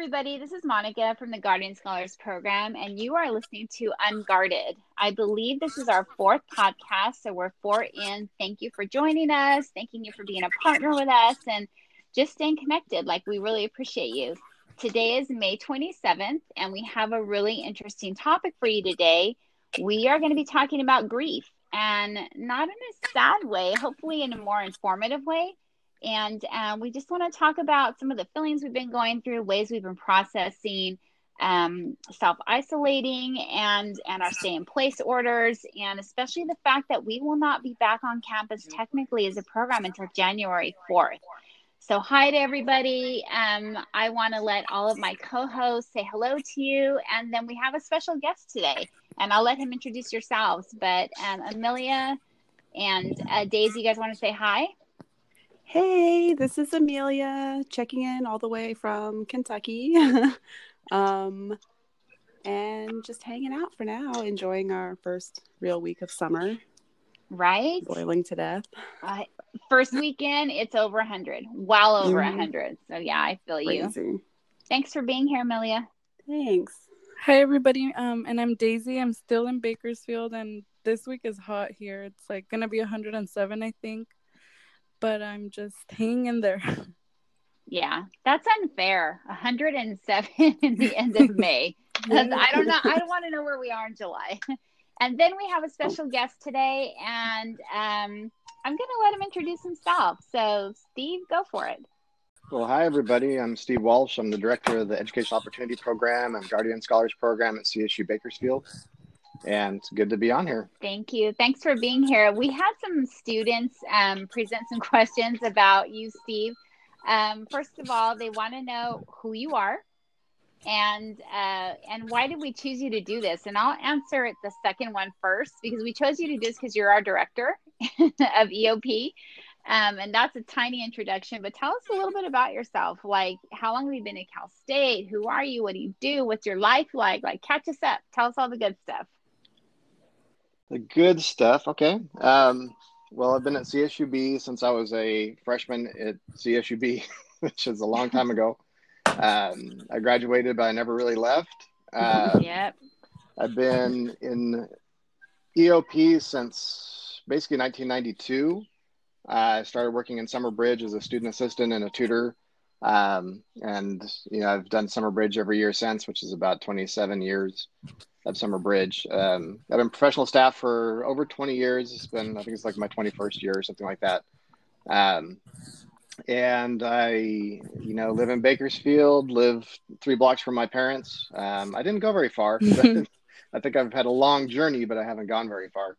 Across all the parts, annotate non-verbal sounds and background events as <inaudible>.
everybody. This is Monica from the Guardian Scholars Program, and you are listening to Unguarded. I believe this is our fourth podcast, so we're four in. Thank you for joining us. Thanking you for being a partner with us and just staying connected. Like, we really appreciate you. Today is May 27th, and we have a really interesting topic for you today. We are going to be talking about grief, and not in a sad way, hopefully, in a more informative way and um, we just want to talk about some of the feelings we've been going through, ways we've been processing, um, self isolating, and and our stay in place orders, and especially the fact that we will not be back on campus technically as a program until January fourth. So hi to everybody. Um, I want to let all of my co-hosts say hello to you, and then we have a special guest today, and I'll let him introduce yourselves. But um, Amelia and uh, Daisy, you guys want to say hi? Hey, this is Amelia checking in all the way from Kentucky. <laughs> um, and just hanging out for now, enjoying our first real week of summer. Right? Boiling to death. Uh, first weekend, it's over 100, well over mm-hmm. 100. So, yeah, I feel Crazy. you. Thanks for being here, Amelia. Thanks. Hi, everybody. Um, and I'm Daisy. I'm still in Bakersfield, and this week is hot here. It's like going to be 107, I think but I'm just hanging in there. <laughs> Yeah, that's unfair. 107 <laughs> in the end of May. <laughs> I don't know. I don't want to know where we are in July. And then we have a special guest today, and um, I'm going to let him introduce himself. So, Steve, go for it. Well, hi, everybody. I'm Steve Walsh. I'm the director of the Educational Opportunity Program and Guardian Scholars Program at CSU Bakersfield and it's good to be on here. Thank you. Thanks for being here. We had some students um, present some <laughs> questions about you, Steve. Um, first of all, they want to know who you are and uh, and why did we choose you to do this? And I'll answer it the second one first because we chose you to do this because you're our director <laughs> of EOP. Um, and that's a tiny introduction, but tell us a little bit about yourself. Like, how long have you been at Cal State? Who are you? What do you do? What's your life like? Like, catch us up. Tell us all the good stuff. The good stuff. Okay. Um, well, I've been at CSUB since I was a freshman at CSUB, <laughs> which is a long time ago. Um, I graduated, but I never really left. Uh, yep. I've been in EOP since basically 1992. Uh, I started working in Summer Bridge as a student assistant and a tutor. Um, and, you know, I've done Summer Bridge every year since, which is about 27 years at Summer Bridge. Um, I've been professional staff for over 20 years. It's been, I think it's like my 21st year or something like that. Um, and I, you know, live in Bakersfield, live three blocks from my parents. Um, I didn't go very far. <laughs> I think I've had a long journey, but I haven't gone very far.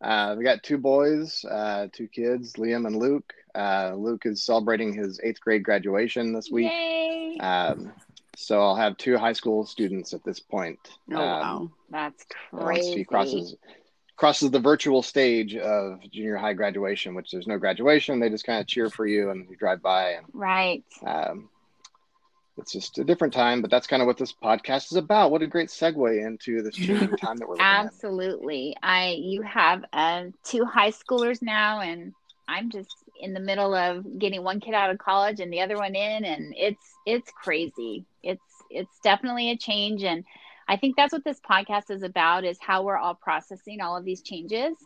Uh, we got two boys, uh, two kids, Liam and Luke. Uh, Luke is celebrating his eighth grade graduation this week. Um, so I'll have two high school students at this point. Oh um, wow, that's crazy. he crosses crosses the virtual stage of junior high graduation, which there's no graduation. They just kind of cheer for you and you drive by. And, right. Um, it's just a different time, but that's kind of what this podcast is about. What a great segue into this <laughs> changing time that we're Absolutely. I you have uh, two high schoolers now, and I'm just in the middle of getting one kid out of college and the other one in and it's it's crazy. It's it's definitely a change and i think that's what this podcast is about is how we're all processing all of these changes.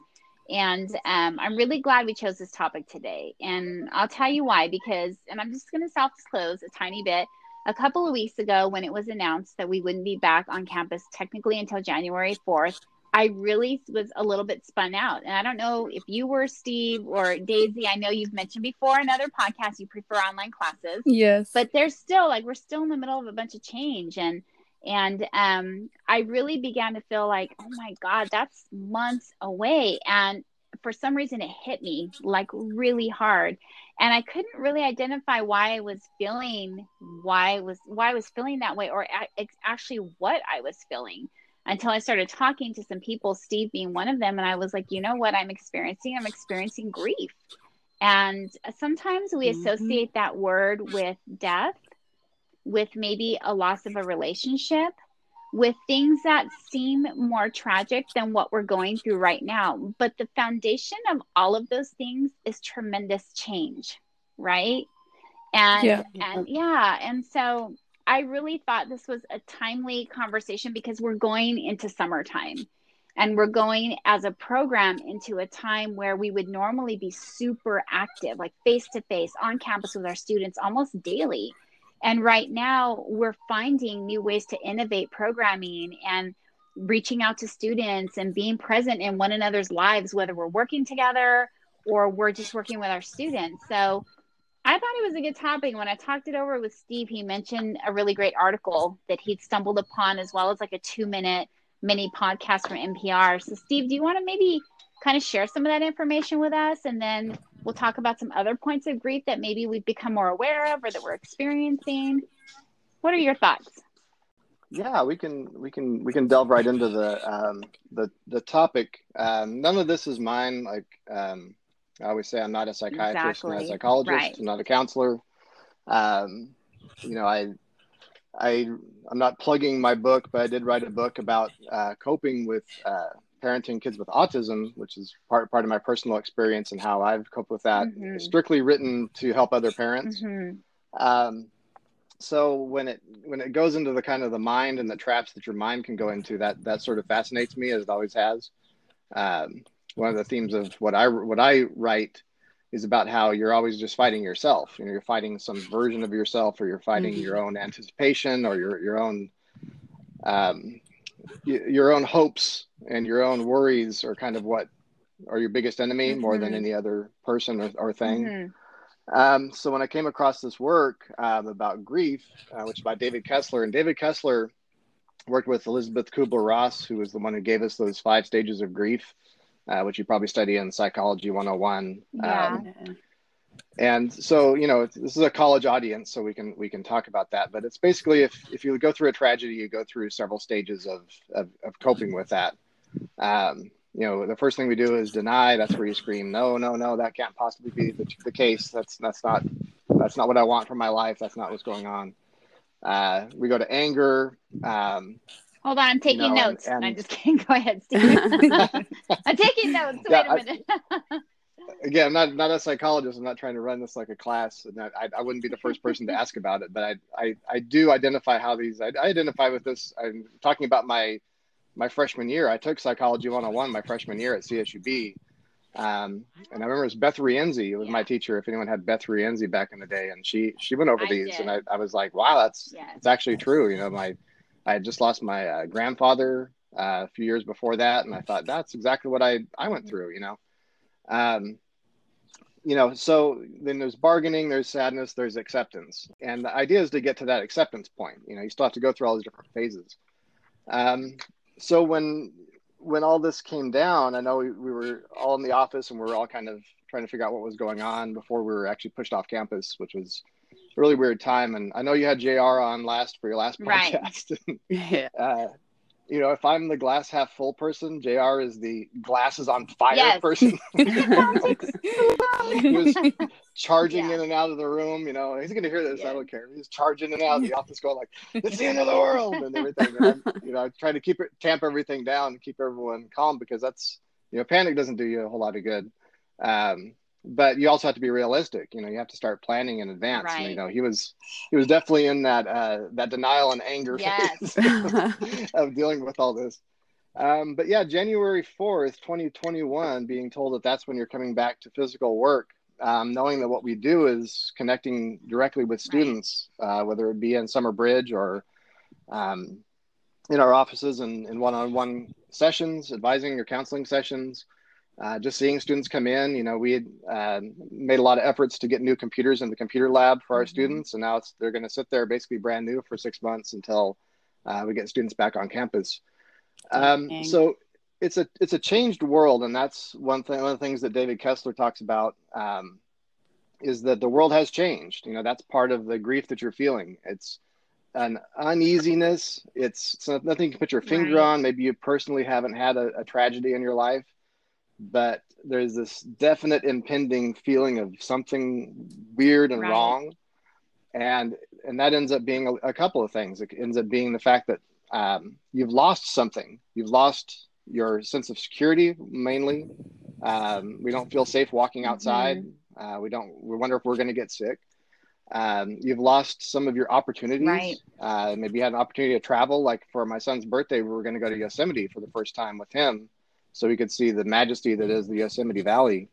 And um, i'm really glad we chose this topic today. And i'll tell you why because and i'm just going to self-disclose a tiny bit. A couple of weeks ago when it was announced that we wouldn't be back on campus technically until january 4th I really was a little bit spun out. And I don't know if you were Steve or Daisy. I know you've mentioned before in other podcasts you prefer online classes. Yes. But there's still like we're still in the middle of a bunch of change and and um I really began to feel like, oh my God, that's months away. And for some reason it hit me like really hard. And I couldn't really identify why I was feeling why I was why I was feeling that way or actually what I was feeling until I started talking to some people, Steve being one of them. And I was like, you know what I'm experiencing? I'm experiencing grief. And sometimes we mm-hmm. associate that word with death, with maybe a loss of a relationship, with things that seem more tragic than what we're going through right now. But the foundation of all of those things is tremendous change, right? And yeah. and yeah, and so I really thought this was a timely conversation because we're going into summertime and we're going as a program into a time where we would normally be super active, like face to face on campus with our students almost daily. And right now, we're finding new ways to innovate programming and reaching out to students and being present in one another's lives, whether we're working together or we're just working with our students. So I thought it was a good topic. When I talked it over with Steve, he mentioned a really great article that he'd stumbled upon, as well as like a two minute mini podcast from NPR. So, Steve, do you want to maybe kind of share some of that information with us? And then we'll talk about some other points of grief that maybe we've become more aware of or that we're experiencing. What are your thoughts? Yeah, we can we can we can delve right into the um, the the topic. Um, none of this is mine. Like um, I always say, I'm not a psychiatrist, exactly. not a psychologist, right. I'm not a counselor. Um, you know, I I I'm not plugging my book, but I did write a book about uh, coping with uh, parenting kids with autism, which is part part of my personal experience and how I've coped with that. Mm-hmm. Strictly written to help other parents. Mm-hmm. Um, so when it when it goes into the kind of the mind and the traps that your mind can go into, that that sort of fascinates me as it always has. Um, one of the themes of what I what I write is about how you're always just fighting yourself. You know, you're fighting some version of yourself, or you're fighting mm-hmm. your own anticipation, or your your own um, your own hopes and your own worries are kind of what are your biggest enemy mm-hmm. more than mm-hmm. any other person or, or thing. Mm-hmm. Um, so when I came across this work um, about grief, uh, which is by David Kessler, and David Kessler worked with Elisabeth Kübler-Ross, who was the one who gave us those five stages of grief, uh, which you probably study in Psychology 101. Yeah. Um, and so you know this is a college audience so we can we can talk about that but it's basically if if you go through a tragedy you go through several stages of of, of coping with that um, you know the first thing we do is deny that's where you scream no no no that can't possibly be the, the case that's that's not that's not what i want for my life that's not what's going on uh, we go to anger um, Hold on, I'm taking you know, notes. And, and... I just <laughs> can't go ahead, Steve. <laughs> I'm taking notes. Wait yeah, a minute. I, <laughs> again, I'm not not a psychologist. I'm not trying to run this like a class, and I, I wouldn't be the first person to ask about it. But I, I, I do identify how these. I, I identify with this. I'm talking about my my freshman year. I took psychology 101 my freshman year at CSUB. Um, and I remember it was Beth Rienzi It was yeah. my teacher. If anyone had Beth Rienzi back in the day, and she she went over I these, did. and I, I was like, wow, that's yes. it's actually true. You know, my I had just lost my uh, grandfather uh, a few years before that, and I thought that's exactly what I I went through. You know, um, you know, so then there's bargaining, there's sadness, there's acceptance. And the idea is to get to that acceptance point. You know, you still have to go through all these different phases. Um, so when when all this came down, I know we, we were all in the office and we were all kind of trying to figure out what was going on before we were actually pushed off campus, which was really weird time. And I know you had JR on last for your last podcast. <laughs> Right. <laughs> yeah. Uh, you know, if I'm the glass half full person, JR is the glasses on fire yes. person. <laughs> he was charging yeah. in and out of the room. You know, he's going to hear this. Yeah. I don't care. He's charging in and out of the office, going like, "It's the end of the world" and everything. And I'm, you know, trying to keep it, tamp everything down, keep everyone calm because that's, you know, panic doesn't do you a whole lot of good. Um, but you also have to be realistic. You know, you have to start planning in advance. Right. And, you know, he was he was definitely in that uh, that denial and anger yes. phase <laughs> of dealing with all this. Um, but yeah, January fourth, twenty twenty one, being told that that's when you're coming back to physical work, um, knowing that what we do is connecting directly with students, right. uh, whether it be in Summer Bridge or um, in our offices and in one on one sessions, advising or counseling sessions uh, just seeing students come in, you know, we had uh, made a lot of efforts to get new computers in the computer lab for our mm-hmm. students, and now it's they're going to sit there basically brand new for six months until uh, we get students back on campus. Um, so it's a it's a changed world, and that's one thing. One of the things that David Kessler talks about um, is that the world has changed. You know, that's part of the grief that you're feeling. It's an uneasiness. It's, it's nothing you can put your finger right. on. Maybe you personally haven't had a, a tragedy in your life but there's this definite impending feeling of something weird and right. wrong and and that ends up being a, a, couple of things it ends up being the fact that um, you've lost something you've lost your sense of security mainly um, we don't feel safe walking outside mm-hmm. uh, we don't we wonder if we're going to get sick Um, you've lost some of your opportunities. Right. Uh, maybe you had an opportunity to travel. Like for my son's birthday, we were going to go to Yosemite for the first time with him, so we could see the majesty that is the Yosemite Valley.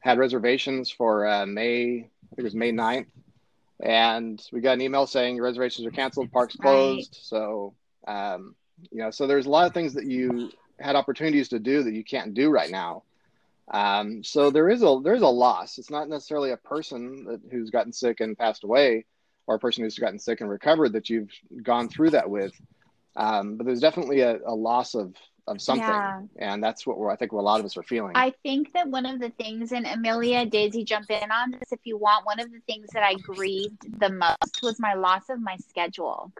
Had reservations for uh, May, I think it was May 9th, and we got an email saying reservations are canceled, parks closed. Right. So, um, you know, so there's a lot of things that you had opportunities to do that you can't do right now. Um, so there is a there's a loss. It's not necessarily a person that, who's gotten sick and passed away, or a person who's gotten sick and recovered that you've gone through that with. Um, but there's definitely a, a, loss of of something, yeah. and that's what we're, I think a lot of us are feeling. I think that one of the things, and Amelia, Daisy, jump in on this if you want. One of the things that I grieved the most was my loss of my schedule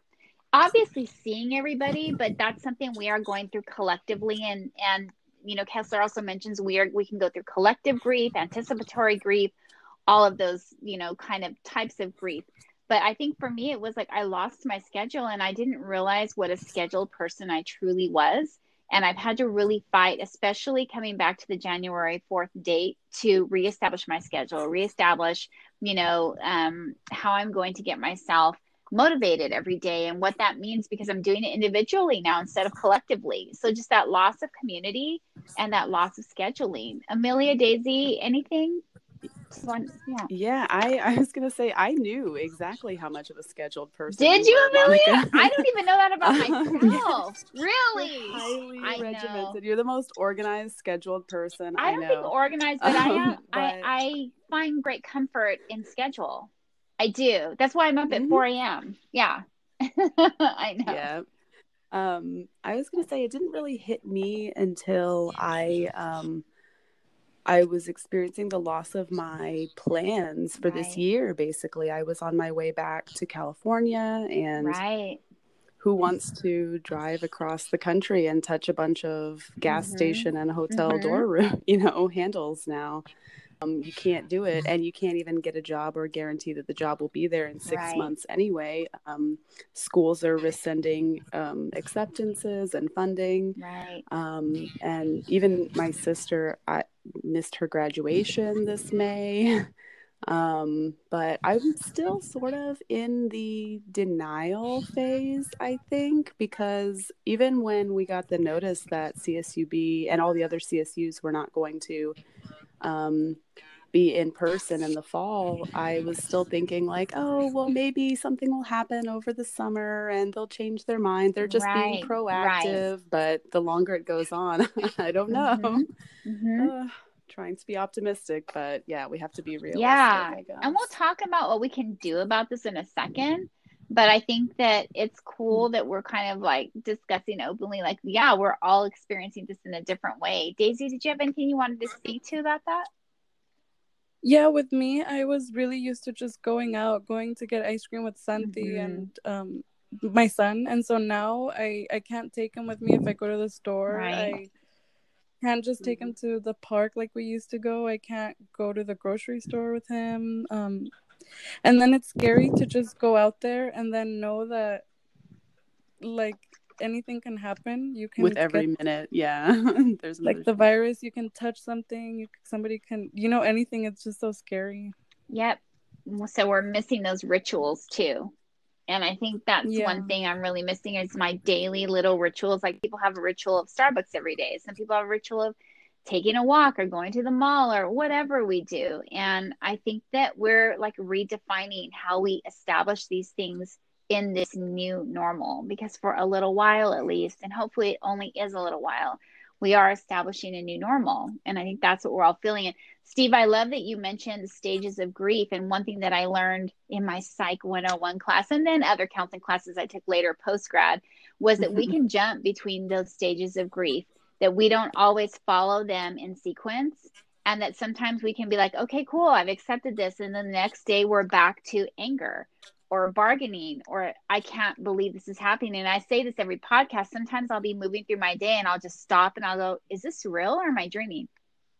obviously seeing everybody, but that's something we are going through collectively. And and you know, Kessler also mentions we are we can go through collective grief, anticipatory grief, all of those you know kind of types of grief. But I think for me, it was like I lost my schedule and I didn't realize what a scheduled person I truly was. And I've had to really fight, especially coming back to the January 4th date to reestablish my schedule, reestablish, you know, um, how I'm going to get myself motivated every day and what that means because I'm doing it individually now instead of collectively. So just that loss of community and that loss of scheduling. Amelia, Daisy, anything? One, yeah. yeah, I, I was gonna say I knew exactly how much of a scheduled person. Did you, Amelia? I don't even know that about <laughs> myself. really? Highly I regimented. Know. You're the most organized, scheduled person. I, I don't know. think organized, <laughs> but I am. but... I, I find great comfort in schedule. I do. That's why I'm up mm-hmm. at 4 a.m. Yeah. <laughs> I know. Yeah. Um, I was gonna say it didn't really hit me until I um I was experiencing the loss of my plans for right. this year. Basically, I was on my way back to California, and right. who wants to drive across the country and touch a bunch of gas mm-hmm. station and hotel mm-hmm. door, <laughs> you know, handles now? Um, you can't do it and you can't even get a job or guarantee that the job will be there in six right. months anyway um, schools are rescinding um, acceptances and funding right. Um, and even my sister I missed her graduation this may <laughs> um, but i'm still sort of in the denial phase i think because even when we got the notice that csub and all the other csus were not going to um, be in person in the fall, I was still thinking like, oh, well, maybe something will happen over the summer and they'll change their mind. They're just right, being proactive. Right. But the longer it goes on, <laughs> I don't know. Mm-hmm. Mm-hmm. Uh, trying to be optimistic, but yeah, we have to be realistic. Yeah, and we'll talk about what we can do about this in a second. But I think that it's cool that we're kind of like discussing openly, like, yeah, we're all experiencing this in a different way. Daisy, did you have anything you wanted to speak to about that? Yeah, with me, I was really used to just going out, going to get ice cream with Santi mm-hmm. and um my son, and so now I I can't take him with me if I go to the store. Right. I can't just take him to the park like we used to go. I can't go to the grocery store with him. Um, and then it's scary to just go out there and then know that like anything can happen. You can with every get, minute, yeah. <laughs> There's like the virus. You can touch something. You, somebody can, you know, anything. It's just so scary. Yep. So we're missing those rituals too, and I think that's yeah. one thing I'm really missing is my daily little rituals. Like people have a ritual of Starbucks every day. Some people have a ritual of taking a walk or going to the mall or whatever we do. And I think that we're like redefining how we establish these things in this new normal because for a little while at least and hopefully it only is a little while we are establishing a new normal. And i think that's what we're all feeling. And steve i love that you mentioned the stages of grief. And one thing that i learned in my psych 101 class and then other counseling classes i took later post grad was that we <laughs> can jump between those stages of grief that we don't always follow them in sequence and that sometimes we can be like okay cool i've accepted this and then the next day we're back to anger or bargaining or I can't believe this is happening. And I say this every podcast. Sometimes I'll be moving through my day and I'll just stop and I'll go, is this real or am I dreaming?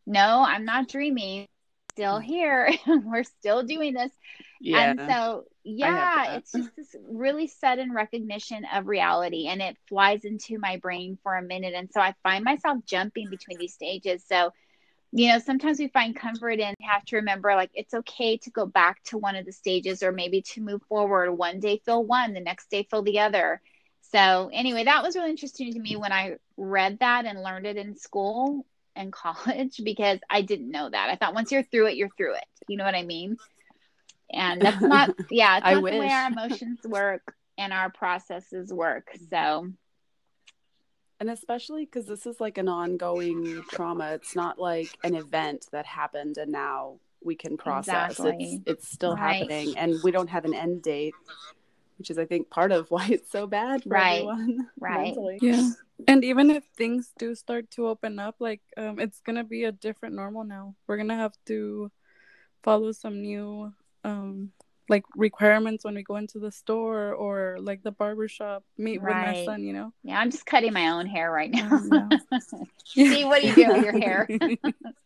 No, I'm not dreaming. Still mm. here. <laughs> We're still doing this. Yeah. And so, yeah, it's just this really sudden recognition of reality and it flies into my brain for a minute. And so I find myself jumping between these stages. So you know, sometimes we find comfort and have to remember like it's okay to go back to one of the stages or maybe to move forward. One day feel one, the next day feel the other. So, anyway, that was really interesting to me when I read that and learned it in school and college <laughs> because I didn't know that. I thought once you're through it, you're through it. You know what I mean? And that's <laughs> not, yeah, it's I not the wish. way our emotions <laughs> work and our processes work. So, And especially because this is like an ongoing trauma. It's not like an event that happened and now we can process. Exactly. It's it's still Right. happening and we don't have an end date, which is I think part of why it's so bad for Right. everyone. Right. mentally. Yeah. And even if things do start to open up, like um, it's gonna be a different normal now. We're gonna have to follow some new um like requirements when we go into the store or like the barber shop, meet with my son, you know. yeah, I'm just cutting my own hair right now. <laughs> See what do you do with your hair. <laughs>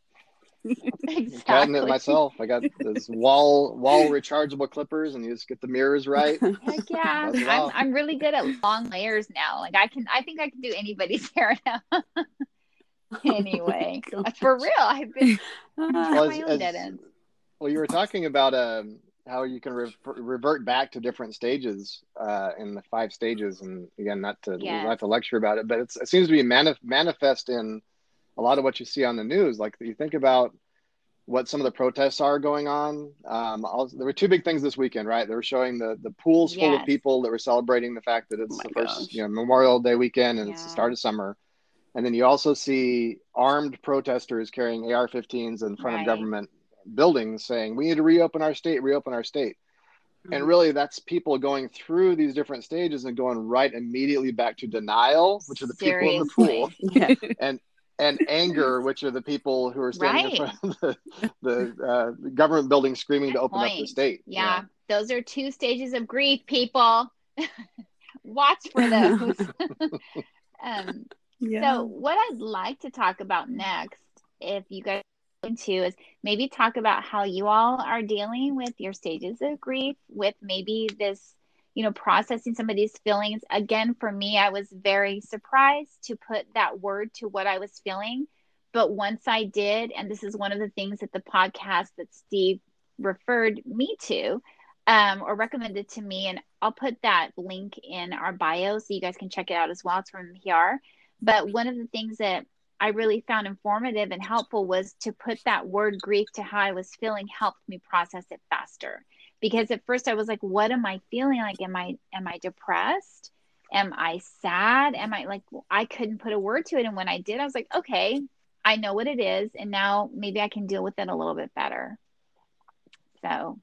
exactly. Cutting it myself. I got this wall wall rechargeable clippers, and you just get the mirrors right. <laughs> Heck yeah, I'm. I'm really good at long layers now. Like I can, I think I can do anybody's <laughs> hair now. anyway, <laughs> Oh for real, I've been Ah, Well, my as- own as- Well, you were talking about um, how you can re- revert back to different stages uh, in the five stages, and again, not to Yes. not to lecture about it, but it's, it seems to be manif- manifest in a lot of what you see on the news. Like you think about what some of the protests are going on. Um, also, there were two big things this weekend, right? They were showing the the pools full Yes. of people that were celebrating the fact that it's Oh the first, gosh. you know, Memorial Day weekend and it's the start of summer. And then you also see armed protesters carrying AR-15s in front Right. of government buildings saying we need to reopen our state reopen our state and really that's people going through these different stages and going right immediately back to denial which are the people in the pool yeah. <laughs> and and <laughs> anger which are the people who are standing in front of the, the uh, government building screaming to Good open up the state Yeah, those are two stages of grief, people. <laughs> Watch for those. <laughs> um, yeah. So, what I'd like to talk about next, if you guys are into, is maybe talk about how you all are dealing with your stages of grief, with maybe this, you know, processing some of these feelings. Again, for me, I was very surprised to put that word to what I was feeling. But once I did, and this is one of the things that the podcast that Steve referred me to, um, or recommended to me, and I'll put that link in our bio so you guys can check it out as well. It's from NPR. But one of the things that I really found informative and helpful was to put that word grief to how I was feeling helped me process it faster. Because at first I was like, what am I feeling like? Am I am I depressed? Am I sad? Am I like I couldn't put a word to it. And when I did, I was like, okay, I know what it is, and now maybe I can deal with it a little bit better. So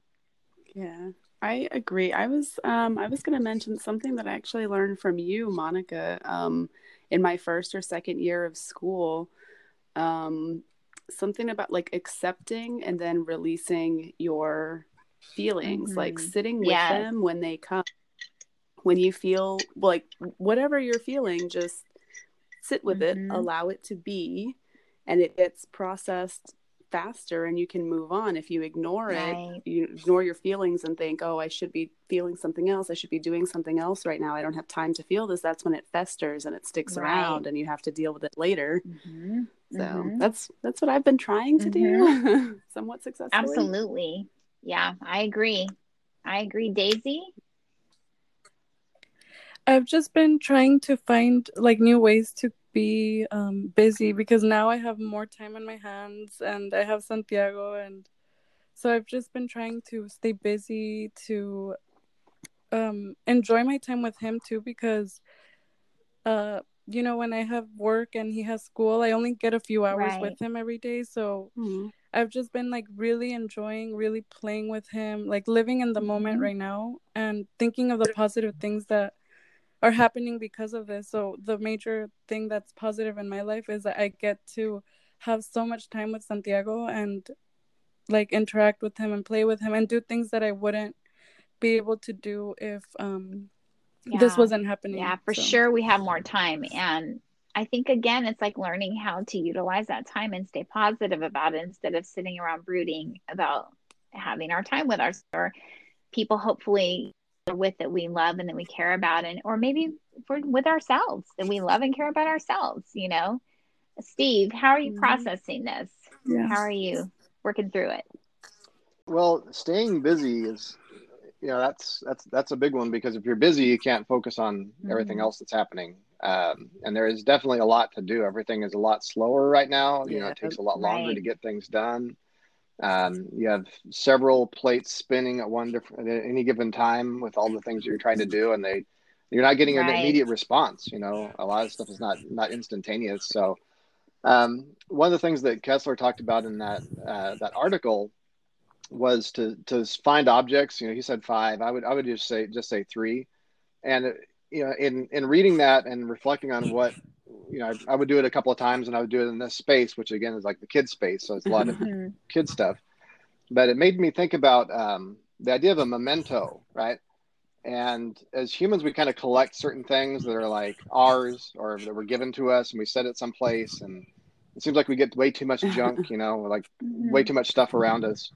Yeah, I agree. I was um I was going to mention something that I actually learned from you, Monica, um in my first or second year of school. Um something about like accepting and then releasing your feelings, like Mhm. sitting with Yes. them when they come. When you feel like whatever you're feeling, just sit with Mhm. it, allow it to be, and it gets processed faster and you can move on if you ignore it you ignore your feelings and think oh i should be feeling something else i should be doing something else right now i don't have time to feel this that's when it festers and it sticks Right. around and you have to deal with it later mhm, so mhm. that's that's what i've been trying to do <laughs> somewhat successfully absolutely. Yeah, I agree. I agree, Daisy. I've just been trying to find like new ways to be um, busy because now I have more time on my hands and I have Santiago and so I've just been trying to stay busy to um, enjoy my time with him too because uh you know when I have work and he has school I only get a few hours Right. with him every day so Mhm. I've just been like really enjoying, really playing with him, like living in the moment Mhm. right now and thinking of the positive things that are happening because of this. So, the major thing that's positive in my life is that I get to have so much time with Santiago and like interact with him and play with him and do things that I wouldn't be able to do if um this wasn't happening. Yeah, for So, sure we have more time. And I think again, it's like learning how to utilize that time and stay positive about it instead of sitting around brooding about having our time with our or people hopefully are with that we love and that we care about and or maybe for with ourselves that we love and care about ourselves, you know. Steve, how are you Mhm. processing this? Yeah. How are you working through it? Well, staying busy is, you know, that's that's that's a big one because if you're busy, you can't focus on everything Mhm. else that's happening. Um, and there is definitely a lot to do. Everything is a lot slower right now. You know, it takes a lot longer Right. to get things done. Um, you have several plates spinning at one different at any given time with all the things you're trying to do, and they you're not getting an immediate response. You know, a lot of stuff is not not instantaneous. So, um, one of the things that Kessler talked about in that uh, that article was to to find objects. You know, he said five. I would I would just say just say three, and you know, in in reading that and reflecting on what <laughs> you know, I, I would do it a couple of times, and I would do it in this space, which again is like the kid space, so it's a lot of Mhm. kid stuff. But it made me think about um, the idea of a memento, right? And as humans, we kind of collect certain things that are like ours or that were given to us, and we set it someplace. And it seems like we get way too much junk, you know, like Mhm. way too much stuff around us.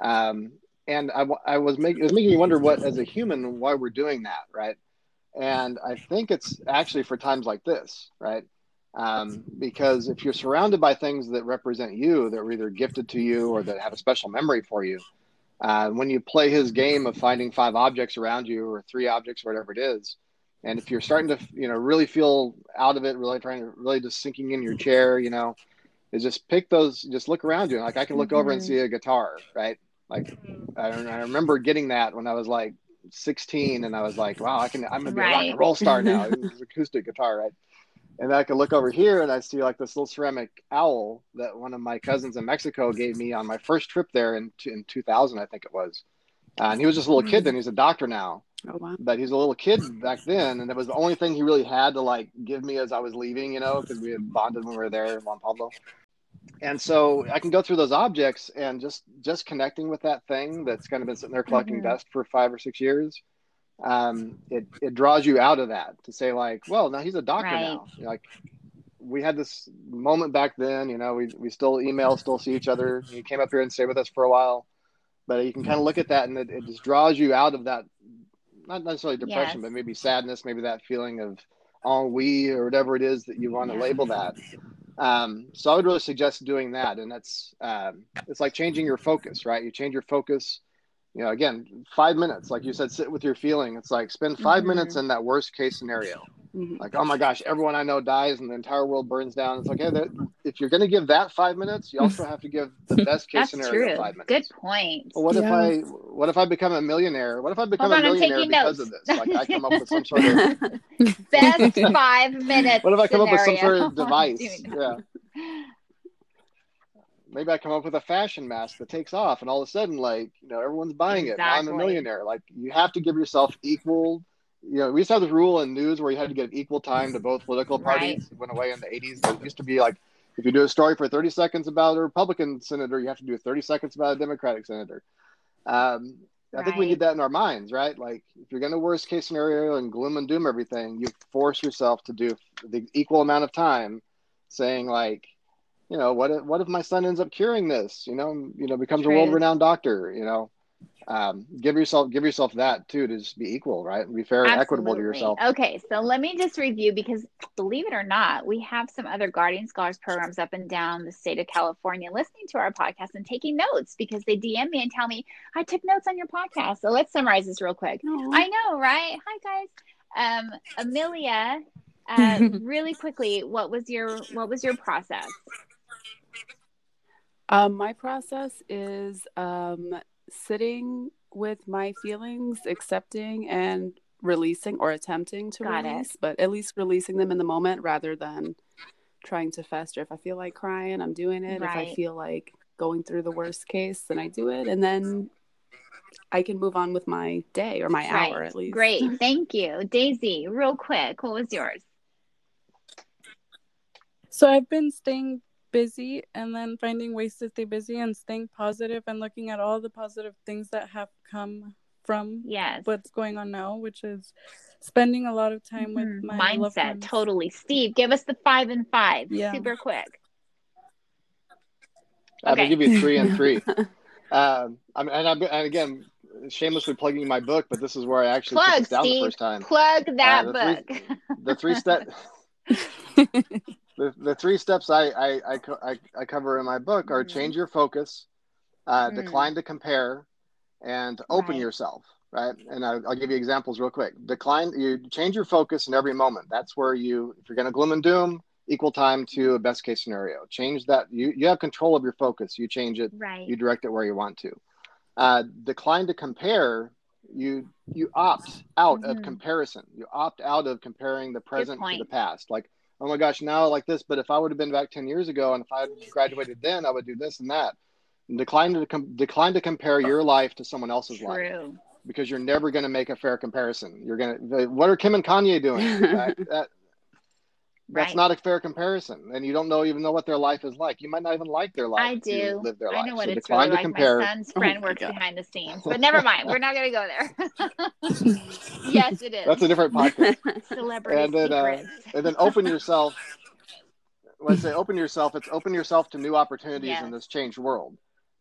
Um, and I was making it was making me wonder what, as a human, why we're doing that, right? And I think it's actually for times like this, right? Um, because if you're surrounded by things that represent you, that were either gifted to you or that have a special memory for you, uh, when you play his game of finding five objects around you or three objects, whatever it is, and if you're starting to, you know, really feel out of it, really trying to, really just sinking in your chair, you know, is just pick those, just look around you. Like I can look over and Mhm. see a guitar, right? Like I, I remember getting that when I was like 16 and I was like, wow, I can, I'm gonna be a rock and roll star now. <laughs> It was acoustic guitar, right? And I could look over here and I see like this little ceramic owl that one of my cousins in Mexico gave me on my first trip there in, in 2000, I think it was. Uh, and he was just a little kid then. He's a doctor now, Oh wow. but he's a little kid back then. And it was the only thing he really had to like give me as I was leaving, you know, because we had bonded when we were there in Juan Pablo. And so I can go through those objects and just just connecting with that thing that's kind of been sitting there collecting Mhm. dust for five or six years um, it it draws you out of that to say like, well, now he's a doctor Right. now. You're like we had this moment back then, you know, we we still email, still see each other. He came up here and stayed with us for a while, but you can kind of look at that and it, it just draws you out of that, not necessarily depression, Yes. but maybe sadness, maybe that feeling of ennui or whatever it is that you want to Yeah. label that. Um, so I would really suggest doing that, and that's um, it's like changing your focus, right? You change your focus you know again five minutes like you said sit with your feeling it's like spend 5 Mhm. minutes in that worst case scenario Mhm. like oh my gosh everyone i know dies and the entire world burns down it's like hey that, if you're going to give that five minutes you also have to give the <laughs> best case That's scenario true. five minutes Good point. well, what if I what if I become a millionaire? What if I become on, a I'm millionaire because notes. of this? Like I come up with some sort of <laughs> Best five minutes. what if I come up with some sort of <laughs> device? Yeah. Maybe I come up with a fashion mask that takes off and all of a sudden like, you know, everyone's buying it. Now I'm a millionaire. Like you have to give yourself equal you know, we used to have this rule in news where you had to give equal time to both political parties. It went away in the 80s. It used to be like, if you do a story for 30 seconds about a Republican senator, you have to do 30 seconds about a Democratic senator. Um, I think we need that in our minds, right? Like, if you're going to worst case scenario and gloom and doom everything, you force yourself to do the equal amount of time, saying like, you know, what if, what if my son ends up curing this? You know, you know, becomes True. a world-renowned doctor. You know, um, give yourself give yourself that too to just be equal, right? Be fair and equitable to yourself. Okay, so let me just review because believe it or not, we have some other Guardian Scholars programs up and down the state of California listening to our podcast and taking notes because they DM me and tell me, I took notes on your podcast. So let's summarize this real quick. Aw. I know, right? Hi guys. Um, Amelia, <laughs> uh, really quickly, what was your what was your process? Um, my process is um, sitting with my feelings, accepting and releasing or attempting to Got it. release, but at least releasing them in the moment rather than trying to fester. If I feel like crying, I'm doing it. If I feel like going through the worst case, then I do it. And then I can move on with my day or my hour at least. Great, <laughs> thank you, Daisy. Real quick, what was yours? So I've been staying busy and then finding ways to stay busy and staying positive and looking at all the positive things that have come from Yes. what's going on now, which is spending a lot of time with Mhm. my loved mindset ones. totally steve give us the five and five Yeah. super quick I'm Okay. gonna give you three and three. <laughs> um, I mean, and, I'm, and again, shamelessly plugging my book, but this is where I actually put plug this down the steve first time. plug that Uh, the book three- The three step. <laughs> <laughs> the, the three steps I, I, I, I, I cover in my book are Mhm. change your focus, uh, Mm. decline to compare, and open Right. yourself. Right. And I, I'll give you examples real quick. Decline, you change your focus in every moment. That's where you, if you're going to gloom and doom, equal time to a best case scenario. Change that. You, you have control of your focus. You change it Right. you direct it where you want to. Uh, decline to compare, you you opt out of Mhm. comparison. You opt out of comparing the present to the past. Like, oh my gosh, now I like this, but if I would have been back ten years ago and if I had graduated then, I would do this and that. And decline to com- decline to compare your life to someone else's life because you're never going to make a fair comparison. You're going to what are Kim and Kanye doing? <laughs> that, that, that's Right. not a fair comparison, and you don't know even know what their life is like. You might not even like their life. I do. live their I life. know what so it's really like. compare. <laughs> My son's Oh friend my works God. behind the scenes, but never mind. We're not going to go there. <laughs> yes, it is. That's a different podcast. <laughs> Celebrity and then, uh, and then open yourself. When I say open yourself, it's open yourself to new opportunities Yes. in this changed world.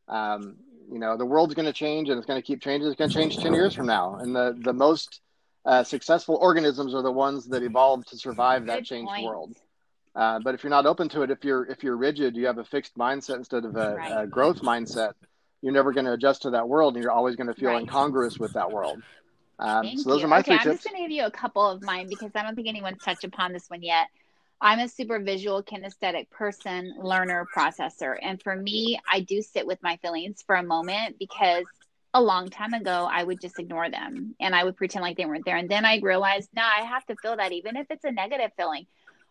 Um, you know, the world's going to change, and it's going to keep changing. It's going to change ten years from now, and the the most uh, successful organisms are the ones that evolved to survive that Good changed point. world. Uh, but if you're not open to it, if you're if you're rigid, you have a fixed mindset instead of a, Right. a growth mindset. You're never going to adjust to that world, and you're always going to feel Right. incongruous with that world. Um, so those you. are my okay, three I'm tips. just going to give you a couple of mine because I don't think anyone's touched upon this one yet. I'm a super visual kinesthetic person, learner, processor. And for me, I do sit with my feelings for a moment because a long time ago, I would just ignore them and I would pretend like they weren't there. And then I realized, nah, I have to feel that even if it's a negative feeling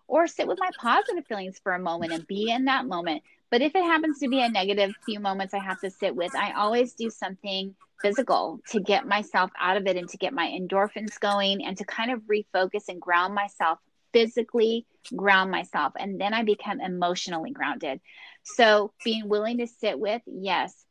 or sit with my positive feelings for a moment and be in that moment. But if it happens to be a negative few moments I have to sit with, I always do something physical to get myself out of it and to get my endorphins going and to kind of refocus and ground myself physically ground myself and then i become emotionally grounded so being willing to sit with yes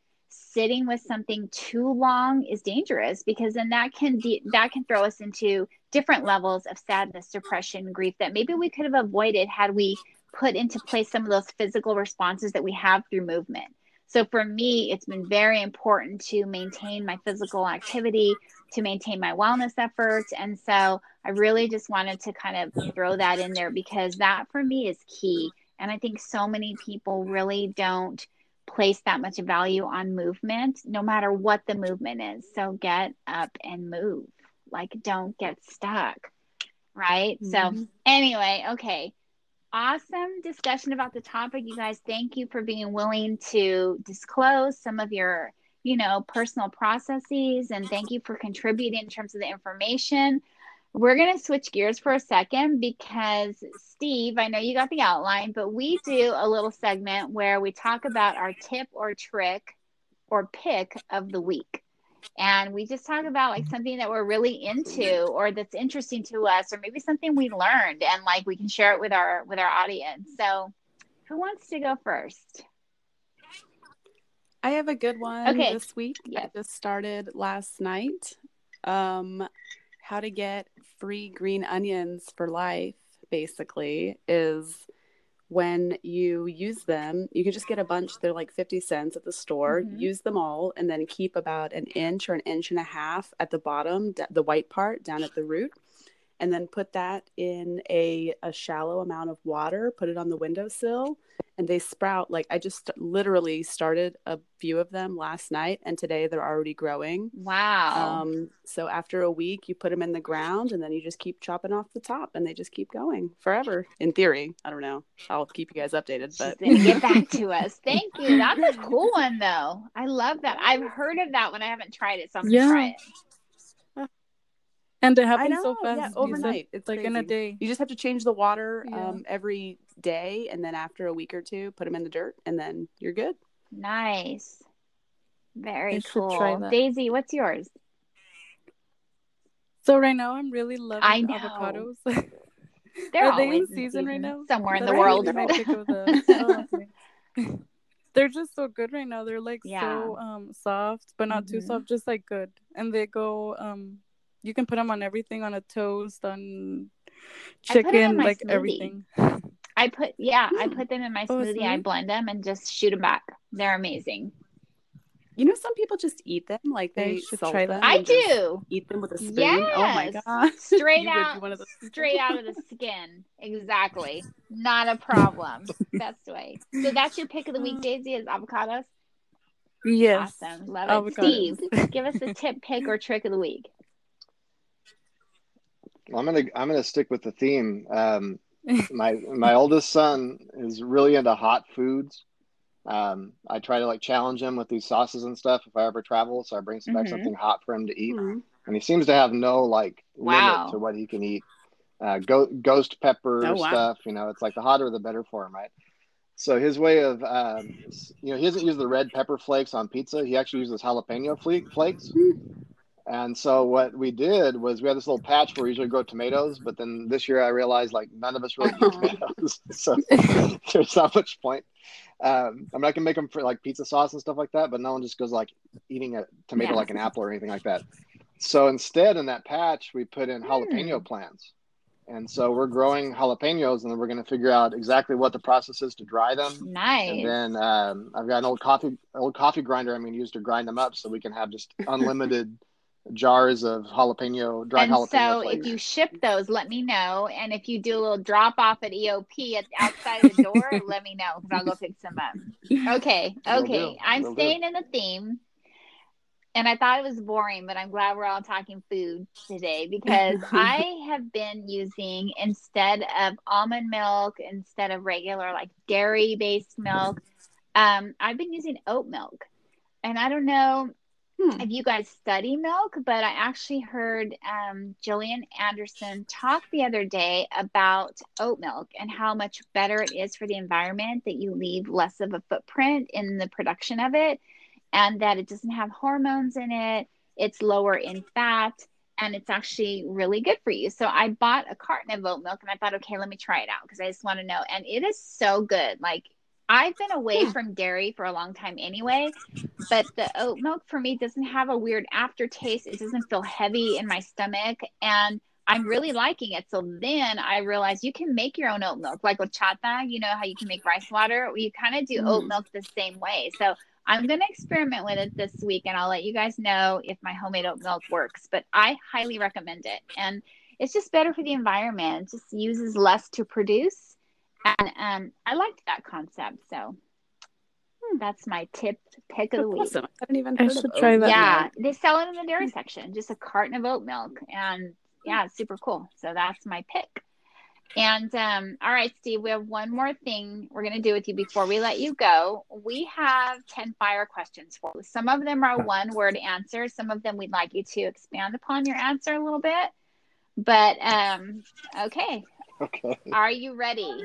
sitting with something too long is dangerous because then that can de- that can throw us into different levels of sadness depression grief that maybe we could have avoided had we put into place some of those physical responses that we have through movement so for me, it's been very important to maintain my physical activity, to maintain my wellness efforts. And so I really just wanted to kind of throw that in there because that for me is key. And I think so many people really don't place that much value on movement, no matter what the movement is. So get up and move, like don't get stuck. Right. So, Mhm. anyway, okay awesome discussion about the topic you guys thank you for being willing to disclose some of your you know personal processes and thank you for contributing in terms of the information we're going to switch gears for a second because steve i know you got the outline but we do a little segment where we talk about our tip or trick or pick of the week and we just talk about like something that we're really into or that's interesting to us or maybe something we learned and like we can share it with our with our audience so who wants to go first I have a good one Okay. this week. Yes. I just started last night. Um, how to get free green onions for life, basically, is when you use them, you can just get a bunch. They're like 50 cents at the store. Mhm. Use them all and then keep about an inch or an inch and a half at the bottom, the white part down at the root. And then put that in a, a shallow amount of water, put it on the windowsill, and they sprout. Like I just literally started a few of them last night, and today they're already growing. wow. Um, so after a week, you put them in the ground, and then you just keep chopping off the top, and they just keep going forever. In theory, I don't know. I'll keep you guys updated, but get back to <laughs> us. Thank you. That's a cool one though. I love that. I've heard of that one. I haven't tried it so i'm gonna try it And it happens know, so fast. yeah, overnight. It's like in a day. You just have to change the water Yeah. um, every day, and then after a week or two, put them in the dirt, and then you're good. nice very I cool daisy what's yours So right now I'm really loving I know. avocados. <laughs> they're Are they in always season right now? somewhere in That's the world really my pick of the- oh, okay. <laughs> They're just so good right now. They're like Yeah. so um soft, but not too Mhm. soft, just like good. And they go um you can put them on everything on a toast, on I put 'em in chicken, my like smoothie. everything. I put yeah, I Mm. put them in my Oh, a smoothie. I blend them and just shoot them back. They're amazing. You know, some people just eat them like I they should try them that. I do. Eat them with a spoon. Yes. Oh my god! <laughs> Straight out, one of those straight out of the <laughs> skin. Exactly. Not a problem. Best way. So that's your pick of the week, Daisy, is avocados. Yes. Awesome. Love Avocados. it. Steve, give us a tip, pick, or trick of the week. I'm gonna I'm gonna stick with the theme. Um, my my oldest son is really into hot foods. Um, I try to like challenge him with these sauces and stuff if I ever travel. So I bring some back Mhm. something hot for him to eat, Mhm. and he seems to have no like Wow. limit to what he can eat. Uh, go, ghost pepper Oh, wow. stuff, you know, it's like the hotter the better for him, right? So his way of, um, you know, he doesn't use the red pepper flakes on pizza. He actually uses jalapeno flakes. And so what we did was we had this little patch where we usually grow tomatoes, but then this year I realized like none of us really eat tomatoes, <laughs> so <laughs> there's not much point. Um, I mean, I can make them for like pizza sauce and stuff like that, but no one just goes like eating a tomato Yeah. like an apple or anything like that. So instead, in that patch, we put in jalapeno plants. And so we're growing jalapenos, and then we're going to figure out exactly what the process is to dry them. Nice. And then um, I've got an old coffee old coffee grinder. I'm going to use to grind them up, so we can have just <laughs> unlimited jars of jalapeno dried and jalapeno so flakes. if you ship those, let me know. And if you do a little drop off at EOP at outside of the door, <laughs> let me know because I'll go pick some up. <laughs> Okay, okay. I'm will do. staying in the theme. And I thought it was boring, but I'm glad we're all talking food today because <laughs> I have been using instead of almond milk, instead of regular like dairy based milk, um, I've been using oat milk. And I don't know Hmm. if you guys study milk, but I actually heard um, Jillian Anderson talk the other day about oat milk and how much better it is for the environment that you leave less of a footprint in the production of it and that it doesn't have hormones in it. It's lower in fat and it's actually really good for you. So I bought a carton of oat milk and I thought, okay, let me try it out because I just want to know. And it is so good. Like, I've been away Yeah. from dairy for a long time anyway, but the oat milk for me doesn't have a weird aftertaste. It doesn't feel heavy in my stomach. And I'm really liking it. So then I realized you can make your own oat milk, like with chata. You know how you can make rice water? You kind of do oat Mhm. milk the same way. So I'm going to experiment with it this week and I'll let you guys know if my homemade oat milk works. But I highly recommend it. And it's just better for the environment, it just uses less to produce. And um, I liked that concept. So that's my tip pick of the week. Awesome. I haven't even I should of try that. milk. Yeah, they sell it in the dairy section, just a carton of oat milk. And yeah, it's super cool. So that's my pick. And um, all right, Steve, we have one more thing we're going to do with you before we let you go. We have 10 fire questions for you. Some of them are <laughs> one word answers, some of them we'd like you to expand upon your answer a little bit. But um, okay, Okay, are you ready?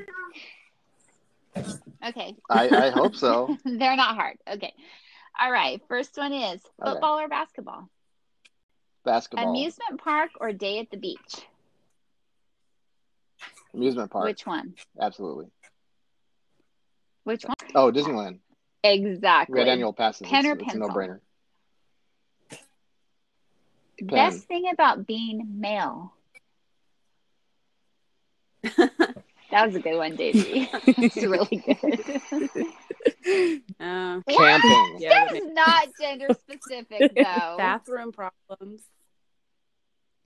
Okay, I, I hope so. <laughs> they're not hard. Okay. All right, first one is Okay. football or basketball? Basketball, Amusement park or day at the beach? amusement park, Which one? absolutely. Which one? Oh, Disneyland. Exactly. We had annual passes. Pen or it's, it's a pencil? no-brainer. Best thing about being male. <laughs> That was a good one, Daisy. <laughs> That's really good. <laughs> Uh, Camping. Yeah, That's not gender specific though. bathroom problems.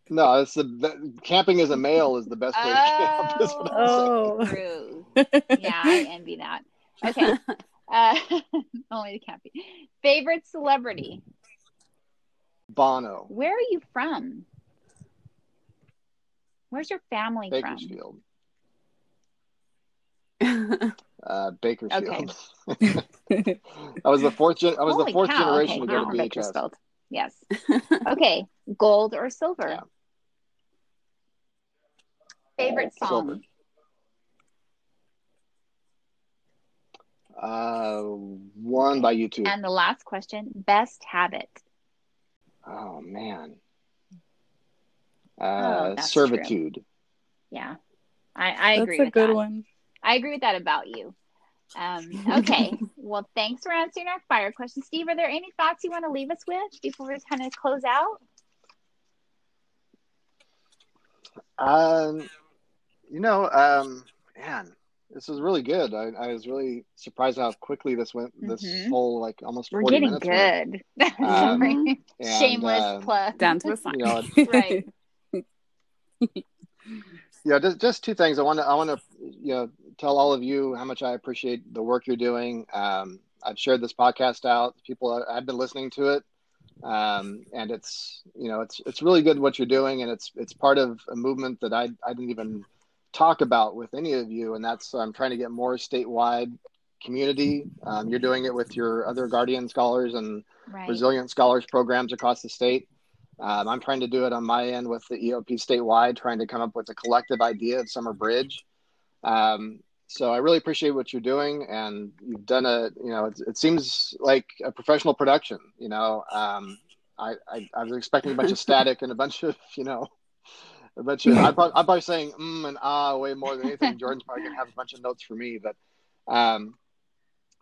No, it's the, the camping as a male is the best way to camp. Is what Oh. True. Yeah, I envy that. Okay. Uh, only the camping. Favorite celebrity? Bono, Where are you from? Where's your family from? Bakersfield, uh, Bakersfield. Okay. <laughs> I was the fourth. Gen- I was Holy the fourth cow, generation okay, to you're go to VHS. Bakersfield. Yes. Okay. Gold or silver? Yeah. Favorite song? Silver. Uh, one by U2. And the last question: best habit. Oh man. Oh, Uh, that's servitude. Yeah, I, I That's agree a with good that. one. I agree with that about you. Um, okay. <laughs> well, thanks for answering our fire question, Steve. Are there any thoughts you want to leave us with before we kind of close out? Um, you know, um, man, this is really good. I, I was really surprised how quickly this went. This Mhm. whole like almost We're getting minutes. good. <laughs> Um, And, Shameless uh, plug. Down to a science. You know, <laughs> Right. yeah, just, just two things. I want to I want to you know tell all of you how much I appreciate the work you're doing. Um, I've shared this podcast out. People I've been listening to it, um, and it's you know it's it's really good what you're doing, and it's it's part of a movement that I I didn't even talk about with any of you, and that's I'm trying to get more statewide community. Um, you're doing it with your other Guardian scholars and Right. resilient scholars programs across the state. Um, I'm trying to do it on my end with the EOP statewide, trying to come up with a collective idea of Summer Bridge. Um, so I really appreciate what you're doing, and you've done a, you know, it, it seems like a professional production. You know, um, I, I, I was expecting a bunch of static and a bunch of, you know, a bunch of. I'm probably, I'm probably saying mm and ah way more than anything. Jordan's probably gonna have a bunch of notes for me, but um,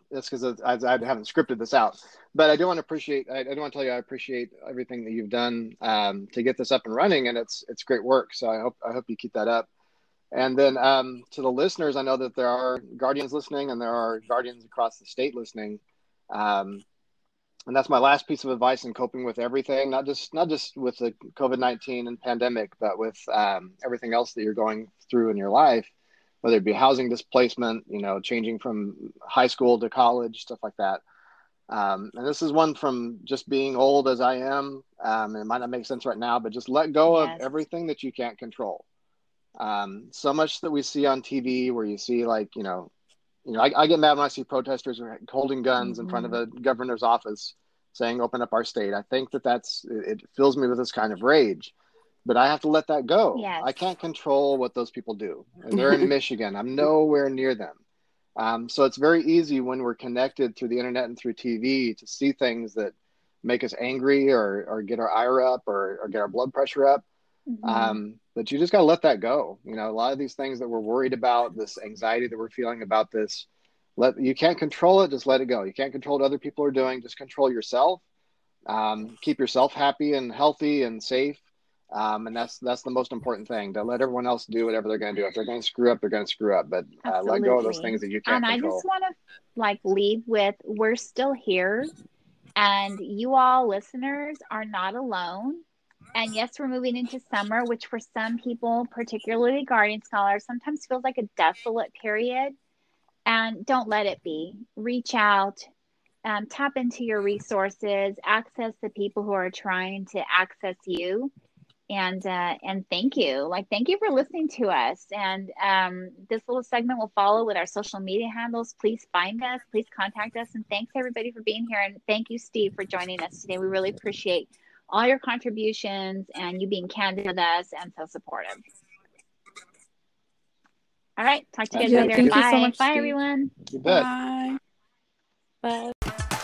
that's because I, I haven't scripted this out. But I do want to appreciate. I, I do want to tell you I appreciate everything that you've done um, to get this up and running, and it's it's great work. So I hope I hope you keep that up. And then um, to the listeners, I know that there are guardians listening, and there are guardians across the state listening. Um, and that's my last piece of advice in coping with everything, not just not just with the COVID nineteen and pandemic, but with um, everything else that you're going through in your life whether it be housing displacement, you know, changing from high school to college, stuff like that. Um, and this is one from just being old as I am. Um, it might not make sense right now, but just let go Yes. of everything that you can't control. Um, so much that we see on TV where you see like, you know, you know, I, I get mad when I see protesters holding guns in front of a governor's office saying, open up our state. I think that that's, it, it fills me with this kind of rage but I have to let that go. Yes. I can't control what those people do. And they're in <laughs> Michigan. I'm nowhere near them. Um, so it's very easy when we're connected through the internet and through TV to see things that make us angry or, or get our ire up or, or get our blood pressure up. Mhm. Um, but you just got to let that go. You know, a lot of these things that we're worried about, this anxiety that we're feeling about this, let you can't control it. Just let it go. You can't control what other people are doing. Just control yourself. Um, keep yourself happy and healthy and safe. Um, and that's that's the most important thing. To let everyone else do whatever they're going to do. If they're going to screw up, they're going to screw up. But uh, let go of those things that you can't and I just want to like leave with we're still here and you all listeners are not alone. And yes, we're moving into summer, which for some people, particularly guardian scholars, sometimes feels like a desolate period. And don't let it be. Reach out, um, tap into your resources, access the people who are trying to access you. And uh, and thank you. Like thank you for listening to us. And um, this little segment will follow with our social media handles. Please find us please contact us. And thanks everybody for being here. And thank you steve for joining us today. We really appreciate all your contributions and you being candid with us and so supportive all right talk to you guys Yeah, later thank you bye so much, bye Steve. everyone You bet. Bye. Bye.